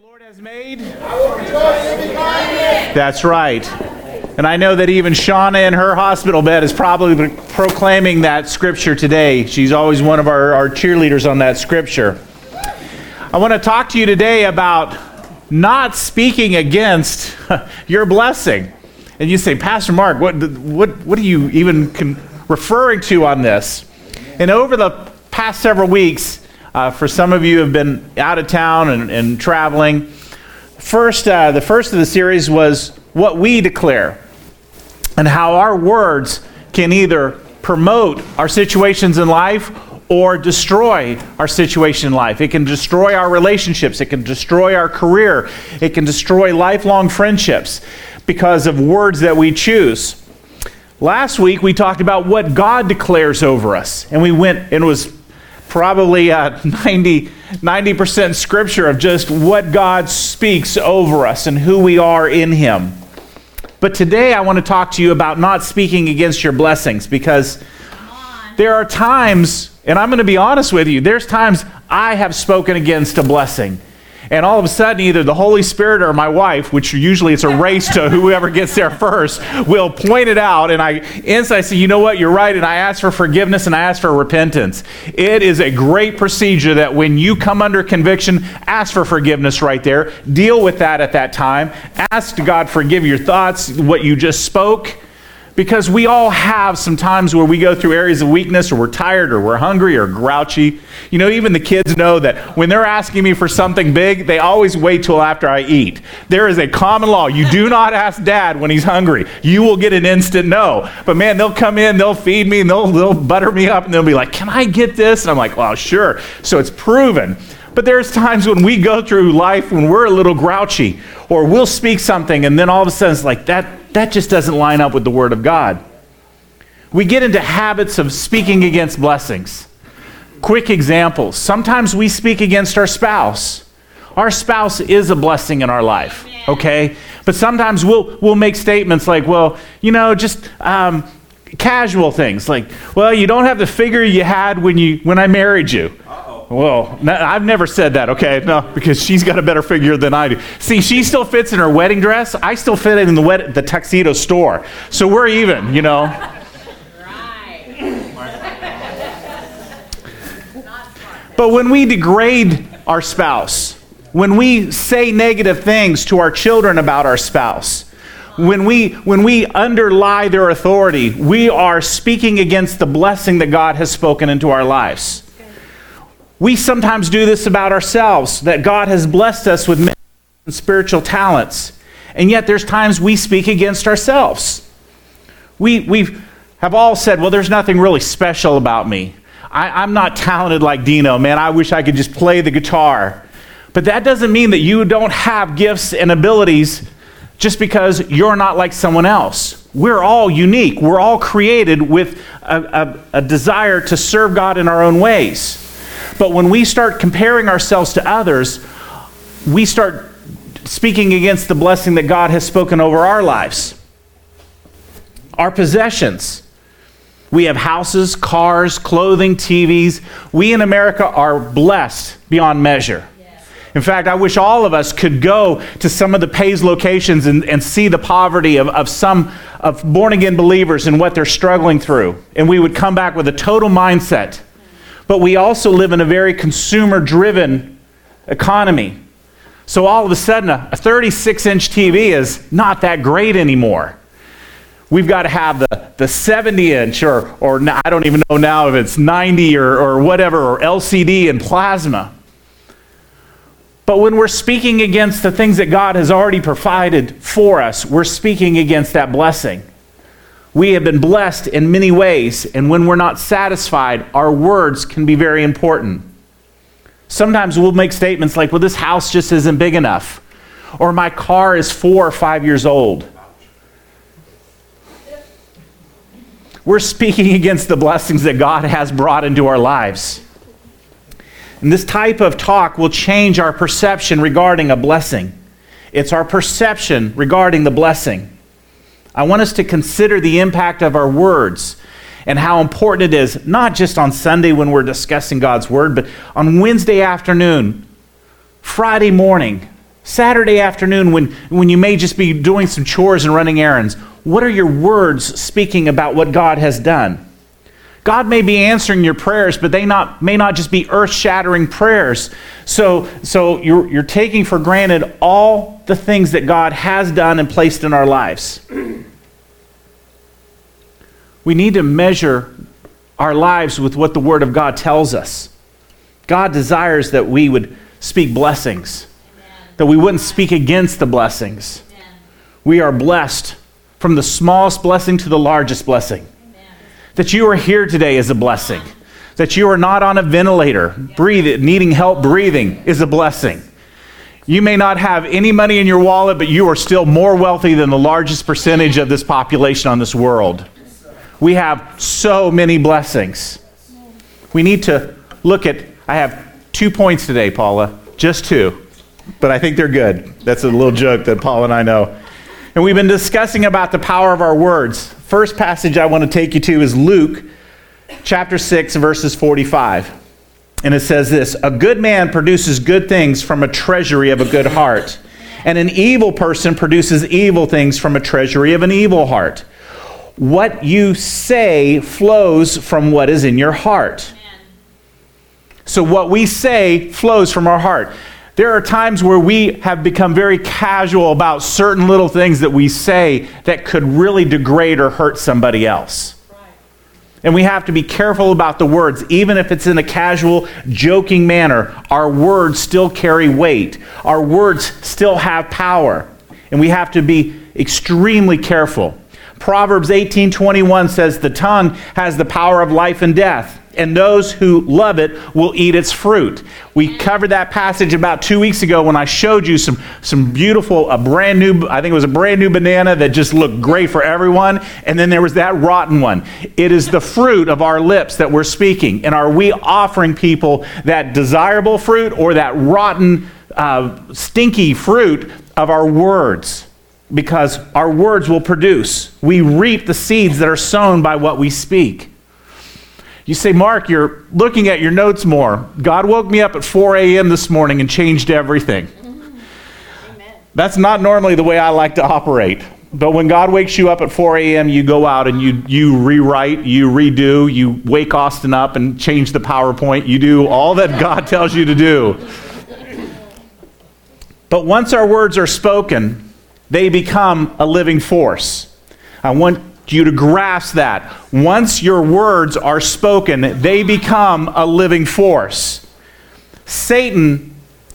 Lord has made. That's right. And I know that even Shauna in her hospital bed is probably proclaiming that scripture today. She's always one of our, our cheerleaders on that scripture. I want to talk to you today about not speaking against your blessing. And you say, Pastor Mark, what, what, what are you even con- referring to on this? And over the past several weeks, uh, for some of you have been out of town and, and traveling, first, uh, the first of the series was what we declare and how our words can either promote our situations in life or destroy our situation in life. It can destroy our relationships. It can destroy our career. It can destroy lifelong friendships because of words that we choose. Last week we talked about what God declares over us, and we went and was probably uh, 90, 90% scripture of just what God speaks over us and who we are in Him. But today I want to talk to you about not speaking against your blessings because there are times, and I'm going to be honest with you, there's times I have spoken against a blessing and all of a sudden either the holy spirit or my wife which usually it's a race to whoever gets there first will point it out. And i instantly say you know what? You're right. And i ask for forgiveness and i ask for repentance. It is a great procedure that when you come under conviction ask for forgiveness right there. Deal with that at that time. Ask god forgive your thoughts what you just spoke because we all have some times where we go through areas of weakness or we're tired or we're hungry or grouchy. You know, even the kids know that when they're asking me for something big, they always wait till after I eat. There is a common law. You do not ask dad when he's hungry. You will get an instant no. But man, they'll come in, they'll feed me, and they'll, they'll butter me up, and they'll be like, Can I get this? And I'm like, Well, sure. So it's proven. But there's times when we go through life when we're a little grouchy, or we'll speak something, and then all of a sudden it's like, that that just doesn't line up with the Word of God. We get into habits of speaking against blessings. Quick examples. Sometimes we speak against our spouse. Our spouse is a blessing in our life, okay? But sometimes we'll, we'll make statements like, well, you know, just um, casual things like, well, you don't have the figure you had when, you, when I married you. Well, I've never said that, okay? No, because she's got a better figure than I do. See, she still fits in her wedding dress. I still fit in the, wed- the tuxedo store. So we're even, you know? But when we degrade our spouse, when we say negative things to our children about our spouse, when we, when we underlie their authority, we are speaking against the blessing that God has spoken into our lives. We sometimes do this about ourselves, that God has blessed us with spiritual talents, and yet there's times we speak against ourselves. We we have all said, well, there's nothing really special about me. I, I'm not talented like Dino, man. I wish I could just play the guitar. But that doesn't mean that you don't have gifts and abilities just because you're not like someone else. We're all unique. We're all created with a, a, a desire to serve God in our own ways. But when we start comparing ourselves to others, we start speaking against the blessing that God has spoken over our lives. Our possessions. We have houses, cars, clothing, TVs. We in America are blessed beyond measure. In fact, I wish all of us could go to some of the Pays locations and, and see the poverty of, of some of born again believers and what they're struggling through. And we would come back with a total mindset but we also live in a very consumer driven economy. So all of a sudden, a 36 inch TV is not that great anymore. We've got to have the, the 70 inch, or, or I don't even know now if it's 90 or, or whatever, or LCD and plasma. But when we're speaking against the things that God has already provided for us, we're speaking against that blessing. We have been blessed in many ways, and when we're not satisfied, our words can be very important. Sometimes we'll make statements like, well, this house just isn't big enough, or my car is four or five years old. We're speaking against the blessings that God has brought into our lives. And this type of talk will change our perception regarding a blessing. It's our perception regarding the blessing. I want us to consider the impact of our words and how important it is, not just on Sunday when we're discussing God's Word, but on Wednesday afternoon, Friday morning, Saturday afternoon, when, when you may just be doing some chores and running errands, what are your words speaking about what God has done? God may be answering your prayers, but they not, may not just be earth shattering prayers. So, so you're, you're taking for granted all the things that God has done and placed in our lives. We need to measure our lives with what the Word of God tells us. God desires that we would speak blessings, Amen. that we wouldn't speak against the blessings. Amen. We are blessed from the smallest blessing to the largest blessing. Amen. That you are here today is a blessing. That you are not on a ventilator, breathing, needing help breathing is a blessing. You may not have any money in your wallet, but you are still more wealthy than the largest percentage of this population on this world. We have so many blessings. We need to look at, I have two points today, Paula, just two, but I think they're good. That's a little joke that Paula and I know. And we've been discussing about the power of our words. First passage I want to take you to is Luke chapter 6, verses 45. And it says this A good man produces good things from a treasury of a good heart, and an evil person produces evil things from a treasury of an evil heart what you say flows from what is in your heart. So, what we say flows from our heart. There are times where we have become very casual about certain little things that we say that could really degrade or hurt somebody else. And we have to be careful about the words. Even if it's in a casual, joking manner, our words still carry weight. Our words still have power. And we have to be extremely careful. Proverbs 18:21 says the tongue has the power of life and death, and those who love it will eat its fruit. We covered that passage about 2 weeks ago when I showed you some some beautiful a brand new I think it was a brand new banana that just looked great for everyone, and then there was that rotten one. It is the fruit of our lips that we're speaking. And are we offering people that desirable fruit or that rotten uh, stinky fruit of our words? Because our words will produce. We reap the seeds that are sown by what we speak. You say, Mark, you're looking at your notes more. God woke me up at 4 a.m. this morning and changed everything. That's not normally the way I like to operate. But when God wakes you up at 4 a.m., you go out and you, you rewrite, you redo, you wake Austin up and change the PowerPoint. You do all that God tells you to do. But once our words are spoken, they become a living force. I want you to grasp that. Once your words are spoken, they become a living force. Satan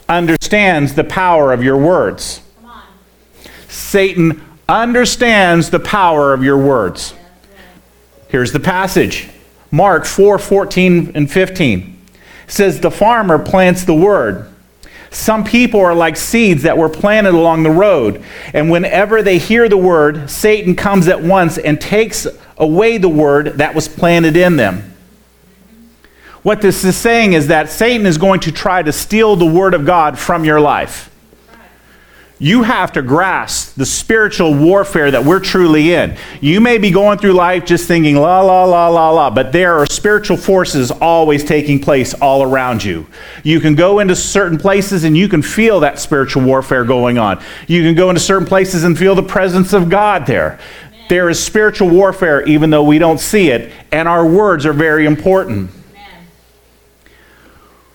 understands the power of your words. Satan understands the power of your words. Here's the passage Mark 4 14 and 15. It says, The farmer plants the word. Some people are like seeds that were planted along the road. And whenever they hear the word, Satan comes at once and takes away the word that was planted in them. What this is saying is that Satan is going to try to steal the word of God from your life you have to grasp the spiritual warfare that we're truly in. You may be going through life just thinking, la, la, la, la, la, but there are spiritual forces always taking place all around you. You can go into certain places and you can feel that spiritual warfare going on. You can go into certain places and feel the presence of God there. Amen. There is spiritual warfare even though we don't see it, and our words are very important.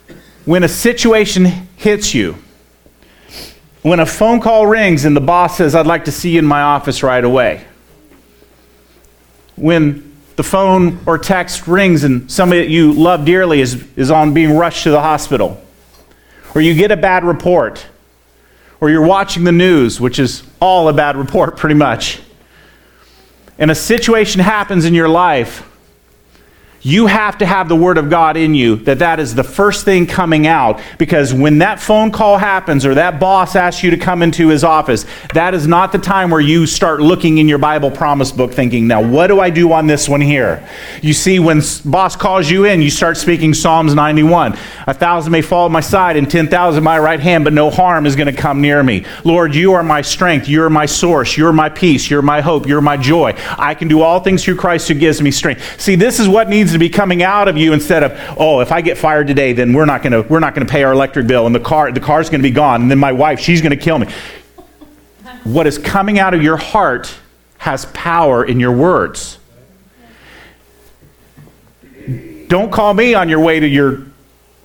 Amen. When a situation hits you, when a phone call rings and the boss says, I'd like to see you in my office right away. When the phone or text rings and somebody that you love dearly is, is on being rushed to the hospital. Or you get a bad report. Or you're watching the news, which is all a bad report pretty much. And a situation happens in your life you have to have the word of God in you that that is the first thing coming out because when that phone call happens or that boss asks you to come into his office, that is not the time where you start looking in your Bible promise book thinking, now what do I do on this one here? You see, when boss calls you in, you start speaking Psalms 91. A thousand may fall at my side and 10,000 at my right hand, but no harm is going to come near me. Lord, you are my strength. You're my source. You're my peace. You're my hope. You're my joy. I can do all things through Christ who gives me strength. See, this is what needs needs to be coming out of you instead of, oh, if I get fired today, then we're not gonna we're not gonna pay our electric bill and the car the car's gonna be gone, and then my wife, she's gonna kill me. What is coming out of your heart has power in your words. Don't call me on your way to your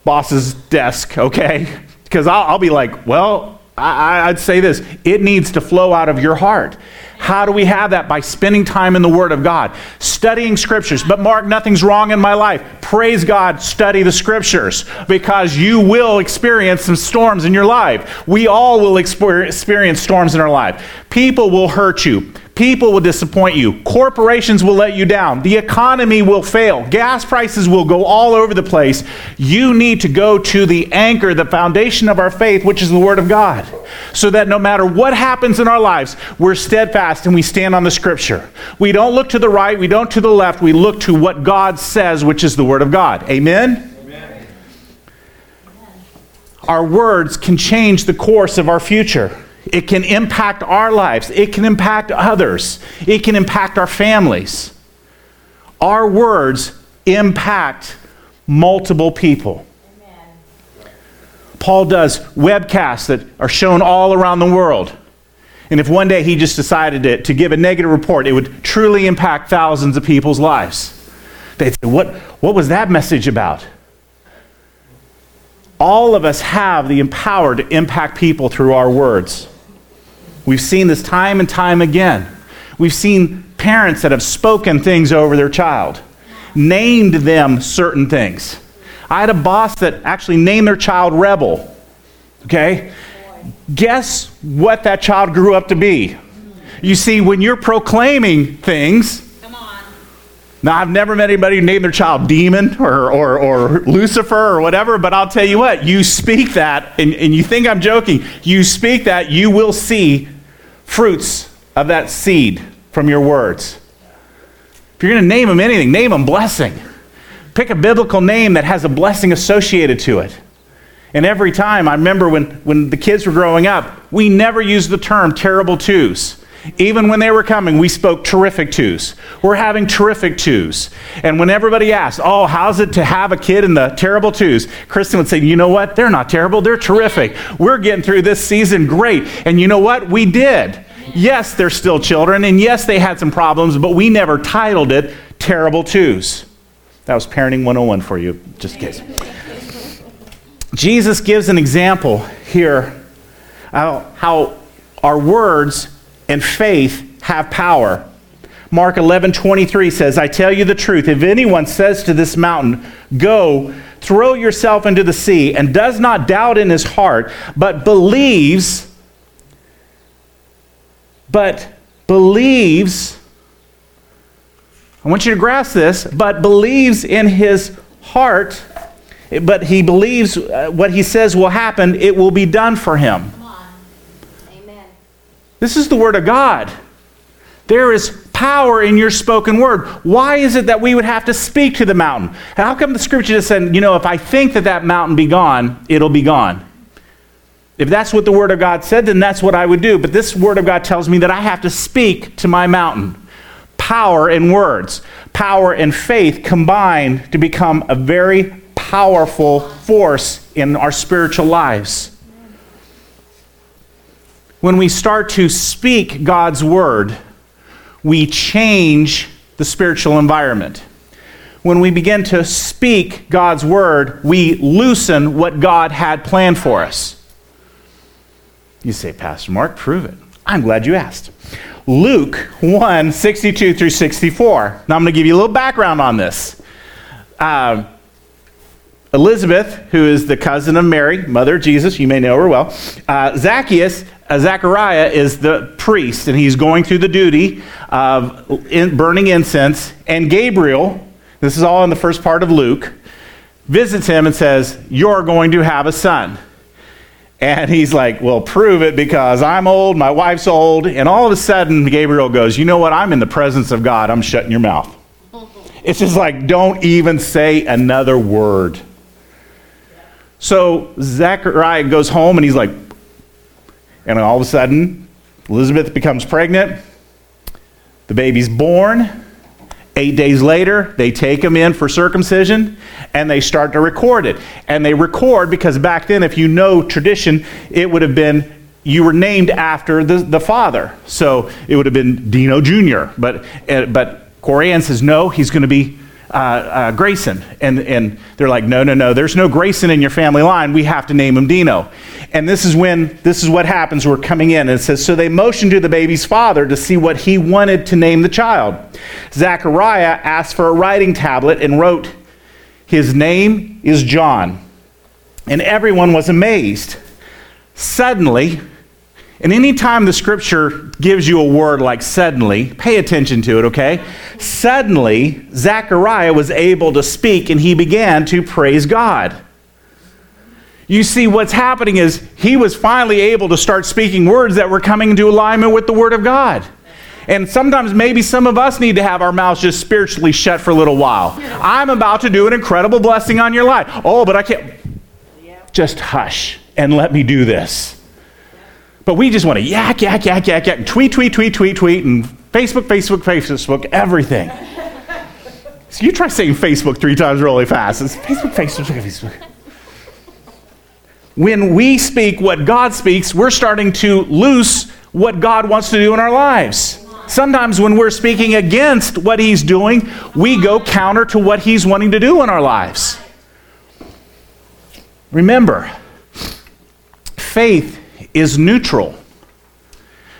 boss's desk, okay? Because I'll, I'll, be like, well, I, I'd say this it needs to flow out of your heart. How do we have that? By spending time in the Word of God, studying Scriptures. But, Mark, nothing's wrong in my life. Praise God, study the Scriptures because you will experience some storms in your life. We all will experience storms in our life. People will hurt you. People will disappoint you. Corporations will let you down. The economy will fail. Gas prices will go all over the place. You need to go to the anchor, the foundation of our faith, which is the Word of God, so that no matter what happens in our lives, we're steadfast and we stand on the Scripture. We don't look to the right, we don't to the left, we look to what God says, which is the Word of God. Amen? Amen. Our words can change the course of our future. It can impact our lives. It can impact others. It can impact our families. Our words impact multiple people. Amen. Paul does webcasts that are shown all around the world. And if one day he just decided to, to give a negative report, it would truly impact thousands of people's lives. They'd say, what, what was that message about? All of us have the power to impact people through our words. We've seen this time and time again. We've seen parents that have spoken things over their child, named them certain things. I had a boss that actually named their child Rebel. Okay? Guess what that child grew up to be? You see, when you're proclaiming things, now, I've never met anybody who named their child Demon or, or, or Lucifer or whatever, but I'll tell you what, you speak that, and, and you think I'm joking, you speak that, you will see fruits of that seed from your words. If you're going to name them anything, name them blessing. Pick a biblical name that has a blessing associated to it. And every time, I remember when, when the kids were growing up, we never used the term terrible twos. Even when they were coming, we spoke terrific twos. We're having terrific twos. And when everybody asked, Oh, how's it to have a kid in the terrible twos? Kristen would say, You know what? They're not terrible. They're terrific. We're getting through this season great. And you know what? We did. Yes, they're still children. And yes, they had some problems, but we never titled it Terrible Twos. That was Parenting 101 for you, just in case. Jesus gives an example here how, how our words and faith have power. Mark 11, 23 says, I tell you the truth. If anyone says to this mountain, Go, throw yourself into the sea, and does not doubt in his heart, but believes, but believes, I want you to grasp this, but believes in his heart, but he believes uh, what he says will happen, it will be done for him. This is the Word of God. There is power in your spoken word. Why is it that we would have to speak to the mountain? How come the scripture just said, you know, if I think that that mountain be gone, it'll be gone? If that's what the Word of God said, then that's what I would do. But this Word of God tells me that I have to speak to my mountain. Power in words, power and faith combine to become a very powerful force in our spiritual lives when we start to speak God's word, we change the spiritual environment. When we begin to speak God's word, we loosen what God had planned for us. You say, Pastor Mark, prove it. I'm glad you asked. Luke 1 62 through 64. Now I'm going to give you a little background on this. Uh, Elizabeth, who is the cousin of Mary, mother of Jesus, you may know her well. Uh, Zacchaeus, Uh, Zechariah is the priest, and he's going through the duty of in, burning incense. And Gabriel, this is all in the first part of Luke, visits him and says, You're going to have a son. And he's like, Well, prove it because I'm old, my wife's old. And all of a sudden, Gabriel goes, You know what? I'm in the presence of God. I'm shutting your mouth. It's just like, don't even say another word. So Zechariah goes home and he's like, and all of a sudden, Elizabeth becomes pregnant. The baby's born. Eight days later, they take him in for circumcision and they start to record it. And they record because back then, if you know tradition, it would have been you were named after the, the father. So it would have been Dino Jr. But, uh, but Corianne says, no, he's going to be uh, uh, Grayson. And, and they're like, no, no, no, there's no Grayson in your family line. We have to name him Dino. And this is when, this is what happens. We're coming in. And it says, so they motioned to the baby's father to see what he wanted to name the child. Zachariah asked for a writing tablet and wrote, his name is John. And everyone was amazed. Suddenly, and anytime the scripture gives you a word like suddenly, pay attention to it, okay? Suddenly, Zechariah was able to speak and he began to praise God. You see, what's happening is he was finally able to start speaking words that were coming into alignment with the Word of God. And sometimes maybe some of us need to have our mouths just spiritually shut for a little while. I'm about to do an incredible blessing on your life. Oh, but I can't. Just hush and let me do this. But we just want to yak, yak, yak, yak, yak, and tweet, tweet, tweet, tweet, tweet, and Facebook, Facebook, Facebook, everything. So you try saying Facebook three times really fast. It's Facebook, Facebook, Facebook. When we speak what God speaks, we're starting to loose what God wants to do in our lives. Sometimes when we're speaking against what He's doing, we go counter to what He's wanting to do in our lives. Remember, faith is neutral.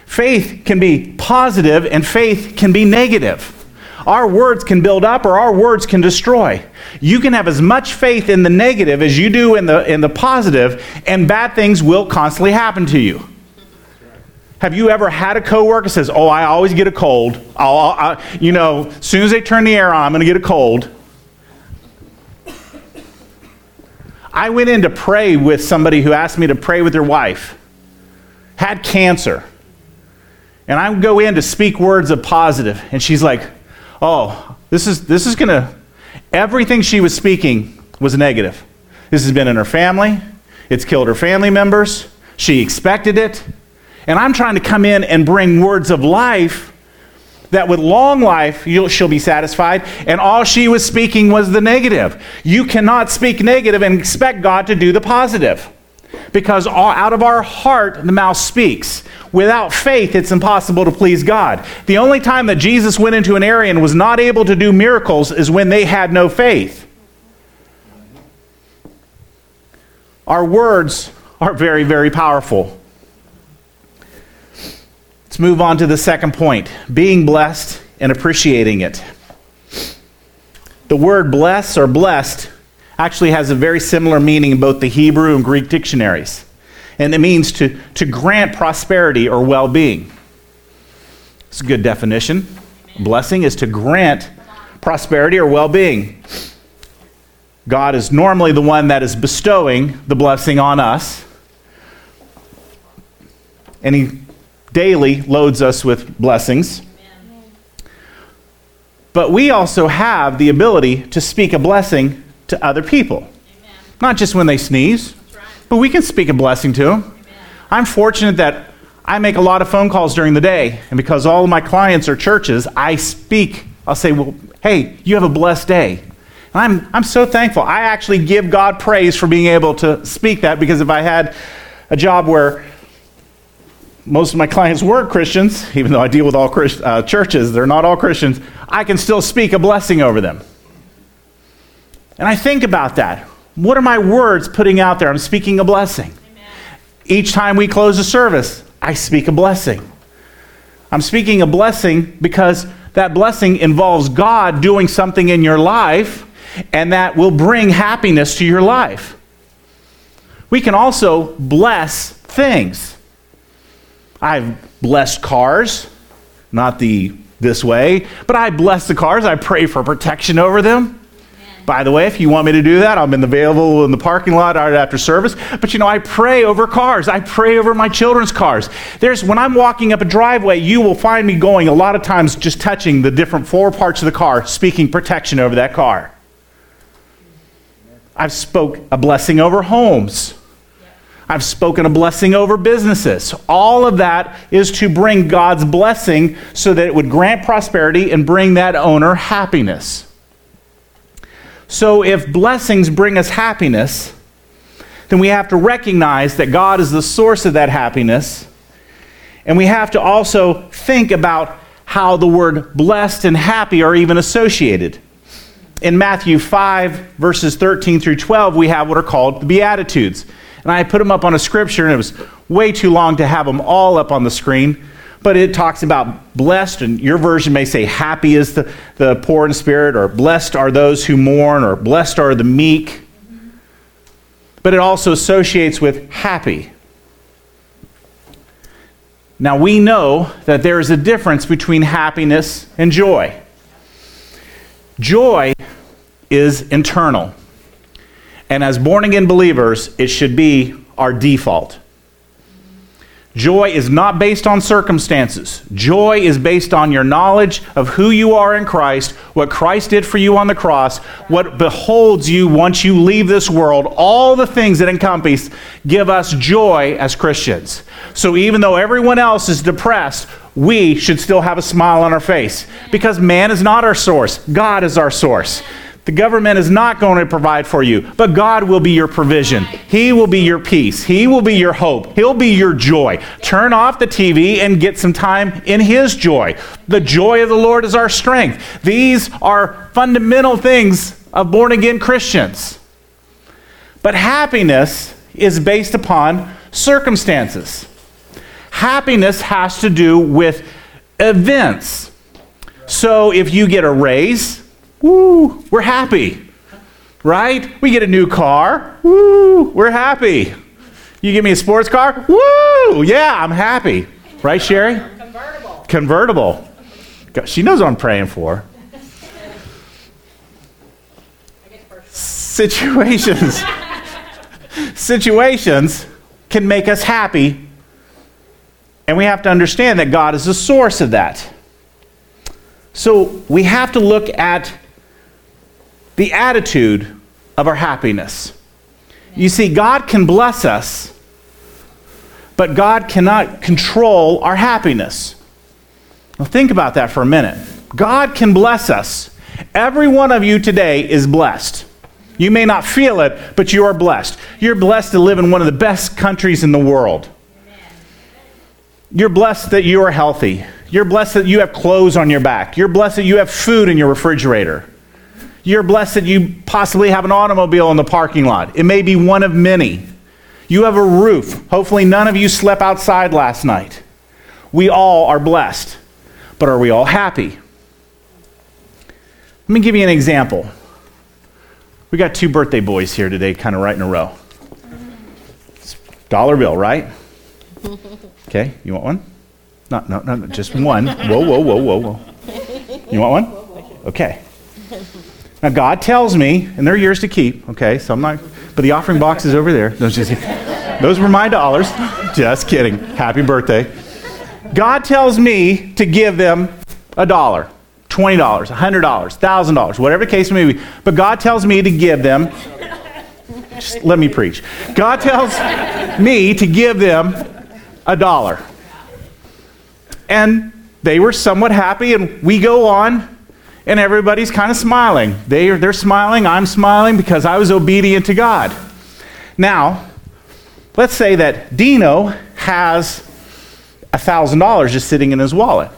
Faith can be positive and faith can be negative. Our words can build up or our words can destroy. You can have as much faith in the negative as you do in the, in the positive, and bad things will constantly happen to you. Have you ever had a coworker says, "Oh, I always get a cold. I'll, I, you know, as soon as they turn the air on, I'm going to get a cold." I went in to pray with somebody who asked me to pray with their wife had cancer. And I go in to speak words of positive, and she's like, "Oh, this is this is gonna." Everything she was speaking was negative. This has been in her family. It's killed her family members. She expected it, and I'm trying to come in and bring words of life. That with long life she'll be satisfied, and all she was speaking was the negative. You cannot speak negative and expect God to do the positive because out of our heart the mouth speaks. Without faith, it's impossible to please God. The only time that Jesus went into an area and was not able to do miracles is when they had no faith. Our words are very, very powerful. Let's move on to the second point being blessed and appreciating it. The word bless or blessed actually has a very similar meaning in both the Hebrew and Greek dictionaries. And it means to, to grant prosperity or well being. It's a good definition. Blessing is to grant prosperity or well being. God is normally the one that is bestowing the blessing on us. And He daily loads us with blessings. But we also have the ability to speak a blessing to other people. Amen. Not just when they sneeze, right. but we can speak a blessing to them. Amen. I'm fortunate that I make a lot of phone calls during the day, and because all of my clients are churches, I speak. I'll say, Well, hey, you have a blessed day. And I'm, I'm so thankful. I actually give God praise for being able to speak that because if I had a job where most of my clients were Christians, even though I deal with all Christ, uh, churches, they're not all Christians, I can still speak a blessing over them. And I think about that. What are my words putting out there? I'm speaking a blessing. Amen. Each time we close a service, I speak a blessing. I'm speaking a blessing because that blessing involves God doing something in your life, and that will bring happiness to your life. We can also bless things. I've blessed cars, not the this way, but I bless the cars. I pray for protection over them. By the way, if you want me to do that, I'm available in the parking lot right after service. But you know, I pray over cars. I pray over my children's cars. There's when I'm walking up a driveway, you will find me going a lot of times just touching the different four parts of the car, speaking protection over that car. I've spoke a blessing over homes. I've spoken a blessing over businesses. All of that is to bring God's blessing so that it would grant prosperity and bring that owner happiness. So, if blessings bring us happiness, then we have to recognize that God is the source of that happiness. And we have to also think about how the word blessed and happy are even associated. In Matthew 5, verses 13 through 12, we have what are called the Beatitudes. And I put them up on a scripture, and it was way too long to have them all up on the screen. But it talks about blessed, and your version may say, Happy is the, the poor in spirit, or blessed are those who mourn, or blessed are the meek. But it also associates with happy. Now we know that there is a difference between happiness and joy. Joy is internal. And as born again believers, it should be our default. Joy is not based on circumstances. Joy is based on your knowledge of who you are in Christ, what Christ did for you on the cross, what beholds you once you leave this world, all the things that encompass give us joy as Christians. So even though everyone else is depressed, we should still have a smile on our face because man is not our source, God is our source. The government is not going to provide for you, but God will be your provision. He will be your peace. He will be your hope. He'll be your joy. Turn off the TV and get some time in His joy. The joy of the Lord is our strength. These are fundamental things of born again Christians. But happiness is based upon circumstances. Happiness has to do with events. So if you get a raise, Woo, we're happy. Right? We get a new car. Woo, we're happy. You give me a sports car? Woo, yeah, I'm happy. Right, Sherry? Convertible. Convertible. She knows what I'm praying for. Situations. situations can make us happy, and we have to understand that God is the source of that. So we have to look at the attitude of our happiness. You see, God can bless us, but God cannot control our happiness. Now, think about that for a minute. God can bless us. Every one of you today is blessed. You may not feel it, but you are blessed. You're blessed to live in one of the best countries in the world. You're blessed that you are healthy. You're blessed that you have clothes on your back. You're blessed that you have food in your refrigerator. You're blessed that you possibly have an automobile in the parking lot. It may be one of many. You have a roof. Hopefully, none of you slept outside last night. We all are blessed. But are we all happy? Let me give you an example. We got two birthday boys here today, kind of right in a row. Dollar bill, right? Okay, you want one? No, no, no, just one. Whoa, whoa, whoa, whoa, whoa. You want one? Okay. Now, God tells me, and they're yours to keep, okay, so I'm not, but the offering box is over there. Those, were my dollars. Just kidding. Happy birthday. God tells me to give them a dollar, $20, $100, $1,000, whatever the case may be. But God tells me to give them, just let me preach. God tells me to give them a dollar. And they were somewhat happy, and we go on and everybody's kind of smiling. They are, they're smiling, I'm smiling because I was obedient to God. Now, let's say that Dino has $1,000 just sitting in his wallet.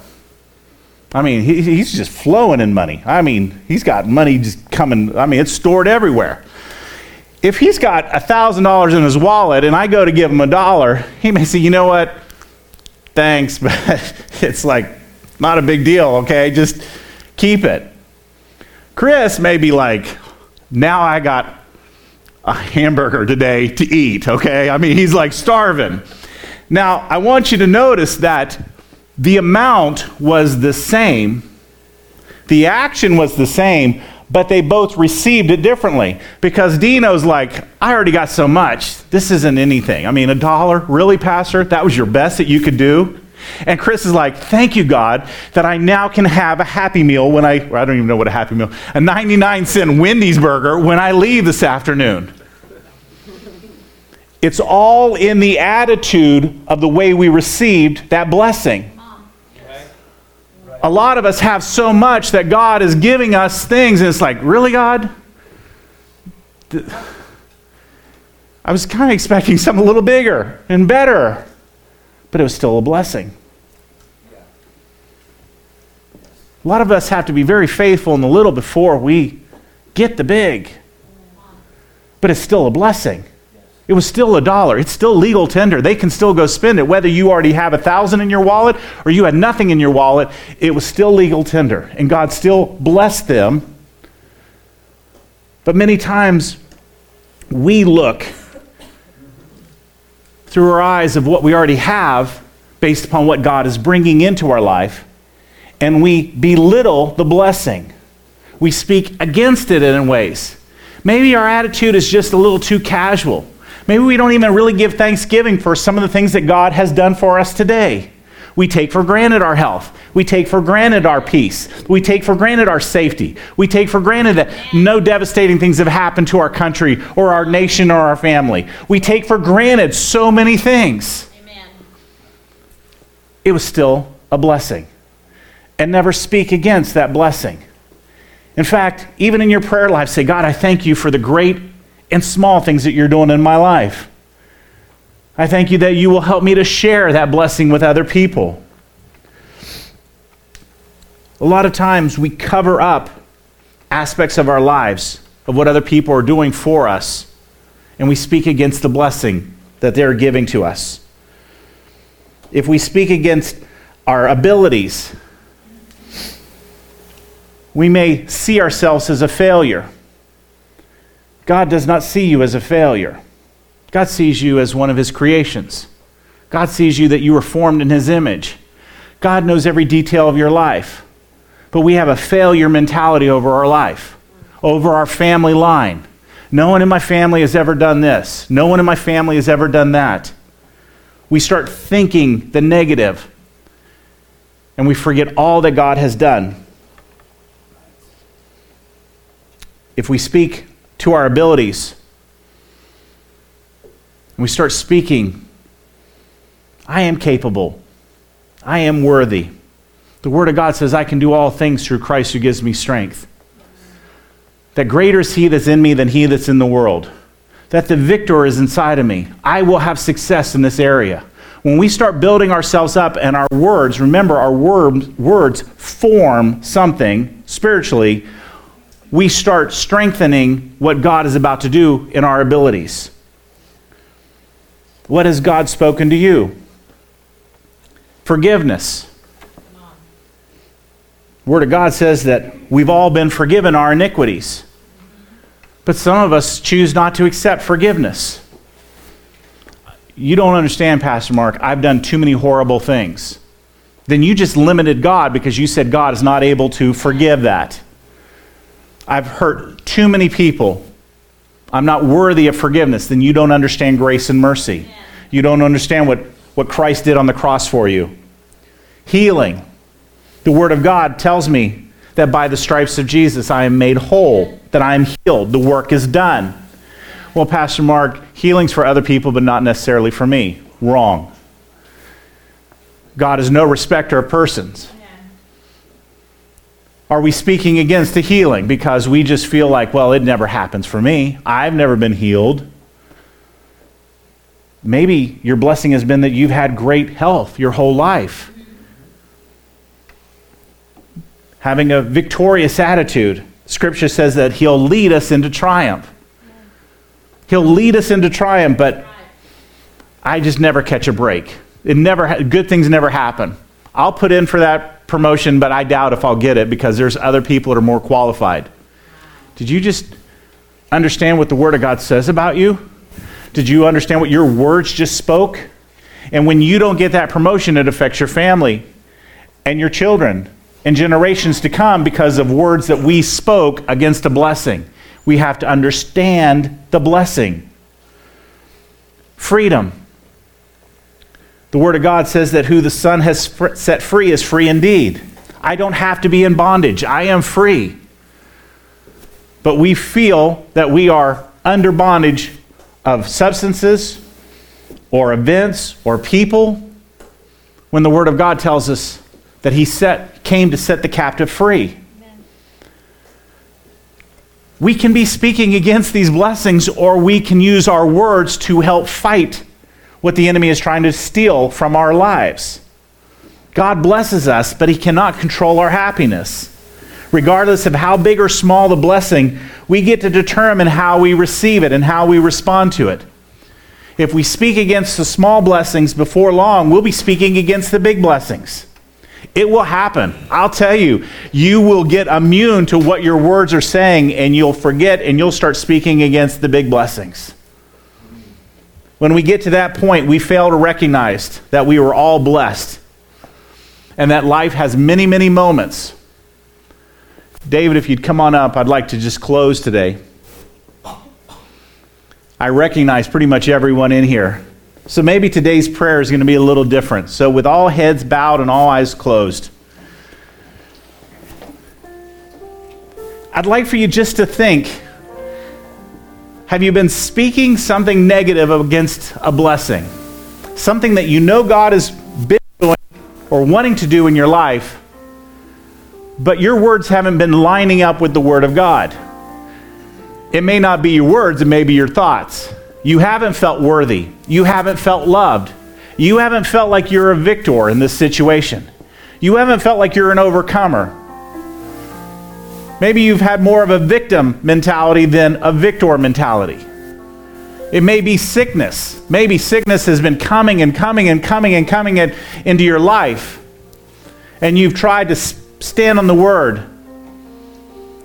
I mean, he, he's just flowing in money. I mean, he's got money just coming, I mean, it's stored everywhere. If he's got $1,000 in his wallet and I go to give him a dollar, he may say, you know what? Thanks, but it's like not a big deal, okay? Just keep it. Chris may be like, now I got a hamburger today to eat, okay? I mean, he's like starving. Now, I want you to notice that the amount was the same, the action was the same, but they both received it differently because Dino's like, I already got so much. This isn't anything. I mean, a dollar? Really, Pastor? That was your best that you could do? And Chris is like, Thank you, God, that I now can have a Happy Meal when I, I don't even know what a Happy Meal, a 99 cent Wendy's burger when I leave this afternoon. It's all in the attitude of the way we received that blessing. A lot of us have so much that God is giving us things, and it's like, really, God? I was kind of expecting something a little bigger and better, but it was still a blessing. A lot of us have to be very faithful in the little before we get the big. But it's still a blessing. It was still a dollar. It's still legal tender. They can still go spend it. Whether you already have a thousand in your wallet or you had nothing in your wallet, it was still legal tender. And God still blessed them. But many times we look through our eyes of what we already have based upon what God is bringing into our life, and we belittle the blessing. We speak against it in ways. Maybe our attitude is just a little too casual. Maybe we don't even really give thanksgiving for some of the things that God has done for us today. We take for granted our health. We take for granted our peace. We take for granted our safety. We take for granted that no devastating things have happened to our country or our nation or our family. We take for granted so many things. Amen. It was still a blessing. And never speak against that blessing. In fact, even in your prayer life, say, God, I thank you for the great and small things that you're doing in my life. I thank you that you will help me to share that blessing with other people. A lot of times we cover up aspects of our lives of what other people are doing for us, and we speak against the blessing that they're giving to us. If we speak against our abilities, we may see ourselves as a failure. God does not see you as a failure. God sees you as one of his creations. God sees you that you were formed in his image. God knows every detail of your life. But we have a failure mentality over our life, over our family line. No one in my family has ever done this. No one in my family has ever done that. We start thinking the negative, and we forget all that God has done. If we speak to our abilities. And we start speaking, I am capable. I am worthy. The Word of God says, I can do all things through Christ who gives me strength. That greater is He that's in me than He that's in the world. That the victor is inside of me. I will have success in this area. When we start building ourselves up and our words, remember, our word, words form something spiritually we start strengthening what God is about to do in our abilities. What has God spoken to you? Forgiveness. Word of God says that we've all been forgiven our iniquities. But some of us choose not to accept forgiveness. You don't understand, Pastor Mark. I've done too many horrible things. Then you just limited God because you said God is not able to forgive that. I've hurt too many people. I'm not worthy of forgiveness. Then you don't understand grace and mercy. You don't understand what, what Christ did on the cross for you. Healing. The Word of God tells me that by the stripes of Jesus I am made whole, that I am healed. The work is done. Well, Pastor Mark, healing's for other people, but not necessarily for me. Wrong. God is no respecter of persons. Are we speaking against the healing because we just feel like, well, it never happens for me? I've never been healed. Maybe your blessing has been that you've had great health your whole life. Having a victorious attitude. Scripture says that He'll lead us into triumph. He'll lead us into triumph, but I just never catch a break. It never, good things never happen. I'll put in for that promotion, but I doubt if I'll get it because there's other people that are more qualified. Did you just understand what the Word of God says about you? Did you understand what your words just spoke? And when you don't get that promotion, it affects your family and your children and generations to come because of words that we spoke against a blessing. We have to understand the blessing. Freedom. The Word of God says that who the Son has set free is free indeed. I don't have to be in bondage, I am free. But we feel that we are under bondage of substances, or events or people when the Word of God tells us that He set, came to set the captive free? We can be speaking against these blessings, or we can use our words to help fight what the enemy is trying to steal from our lives. God blesses us, but He cannot control our happiness. Regardless of how big or small the blessing, we get to determine how we receive it and how we respond to it. If we speak against the small blessings before long, we'll be speaking against the big blessings. It will happen. I'll tell you, you will get immune to what your words are saying and you'll forget and you'll start speaking against the big blessings. When we get to that point, we fail to recognize that we were all blessed and that life has many, many moments. David, if you'd come on up, I'd like to just close today. I recognize pretty much everyone in here. So maybe today's prayer is going to be a little different. So, with all heads bowed and all eyes closed, I'd like for you just to think have you been speaking something negative against a blessing? Something that you know God has been doing or wanting to do in your life, but your words haven't been lining up with the Word of God. It may not be your words, it may be your thoughts. You haven't felt worthy. You haven't felt loved. You haven't felt like you're a victor in this situation. You haven't felt like you're an overcomer. Maybe you've had more of a victim mentality than a victor mentality. It may be sickness. Maybe sickness has been coming and coming and coming and coming in, into your life. And you've tried to stand on the word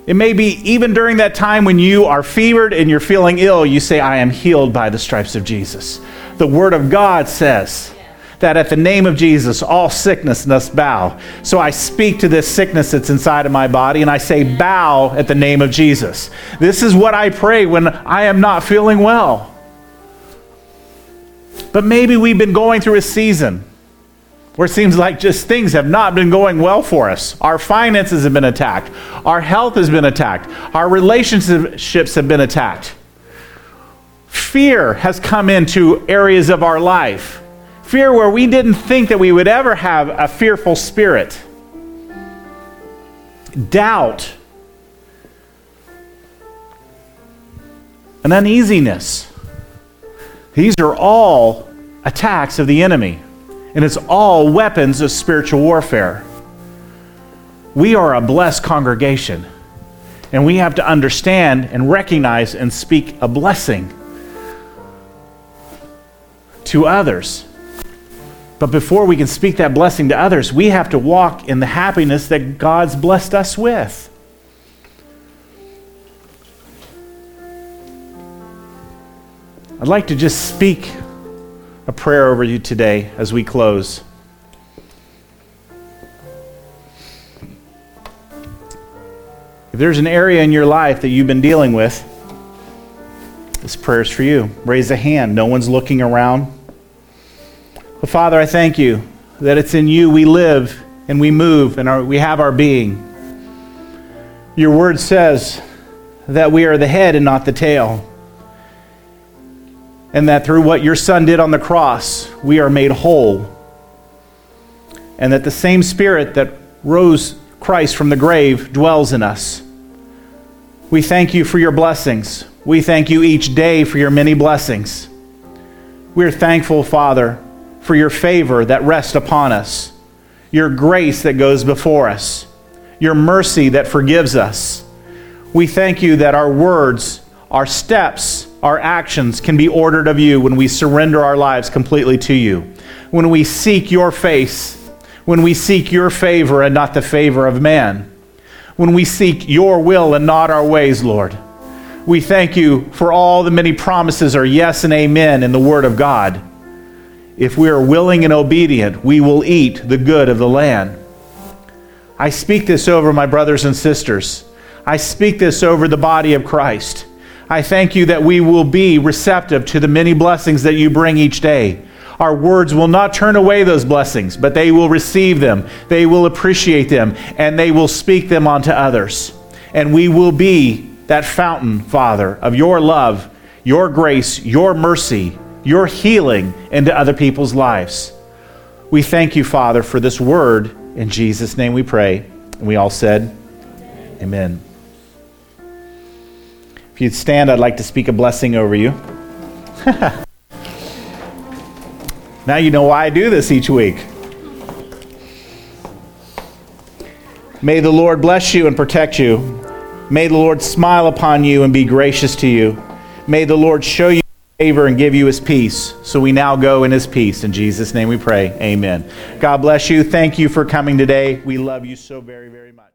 it may be even during that time when you are fevered and you're feeling ill, you say, I am healed by the stripes of Jesus. The Word of God says that at the name of Jesus, all sickness must bow. So I speak to this sickness that's inside of my body and I say, Bow at the name of Jesus. This is what I pray when I am not feeling well. But maybe we've been going through a season where it seems like just things have not been going well for us. Our finances have been attacked, our health has been attacked, our relationships have been attacked. Fear has come into areas of our life. Fear where we didn't think that we would ever have a fearful spirit. Doubt. And uneasiness. These are all attacks of the enemy and it's all weapons of spiritual warfare. We are a blessed congregation, and we have to understand and recognize and speak a blessing to others. But before we can speak that blessing to others, we have to walk in the happiness that God's blessed us with. I'd like to just speak a prayer over you today as we close. If there's an area in your life that you've been dealing with, this prayer is for you. Raise a hand. No one's looking around. But Father, I thank you that it's in you we live and we move and our, we have our being. Your word says that we are the head and not the tail and that through what your Son did on the cross, we are made whole. And that the same Spirit that rose Christ from the grave dwells in us. We thank you for your blessings. We thank you each day for your many blessings. We're thankful, Father, for your favor that rests upon us, your grace that goes before us, your mercy that forgives us. We thank you that our words, our steps, our actions can be ordered of you when we surrender our lives completely to you. When we seek your face, when we seek your favor and not the favor of man. When we seek your will and not our ways, Lord. We thank you for all the many promises are yes and amen in the Word of God. If we are willing and obedient, we will eat the good of the land. I speak this over my brothers and sisters. I speak this over the body of Christ. I thank you that we will be receptive to the many blessings that you bring each day. Our words will not turn away those blessings, but they will receive them, they will appreciate them, and they will speak them onto others. And we will be that fountain, Father, of your love, your grace, your mercy, your healing into other people's lives. We thank you, Father, for this word. In Jesus' name we pray. And we all said, Amen. If you'd stand, I'd like to speak a blessing over you. now you know why I do this each week. May the Lord bless you and protect you. May the Lord smile upon you and be gracious to you. May the Lord show you favor and give you his peace. So we now go in his peace. In Jesus' name we pray. Amen. God bless you. Thank you for coming today. We love you so very, very much.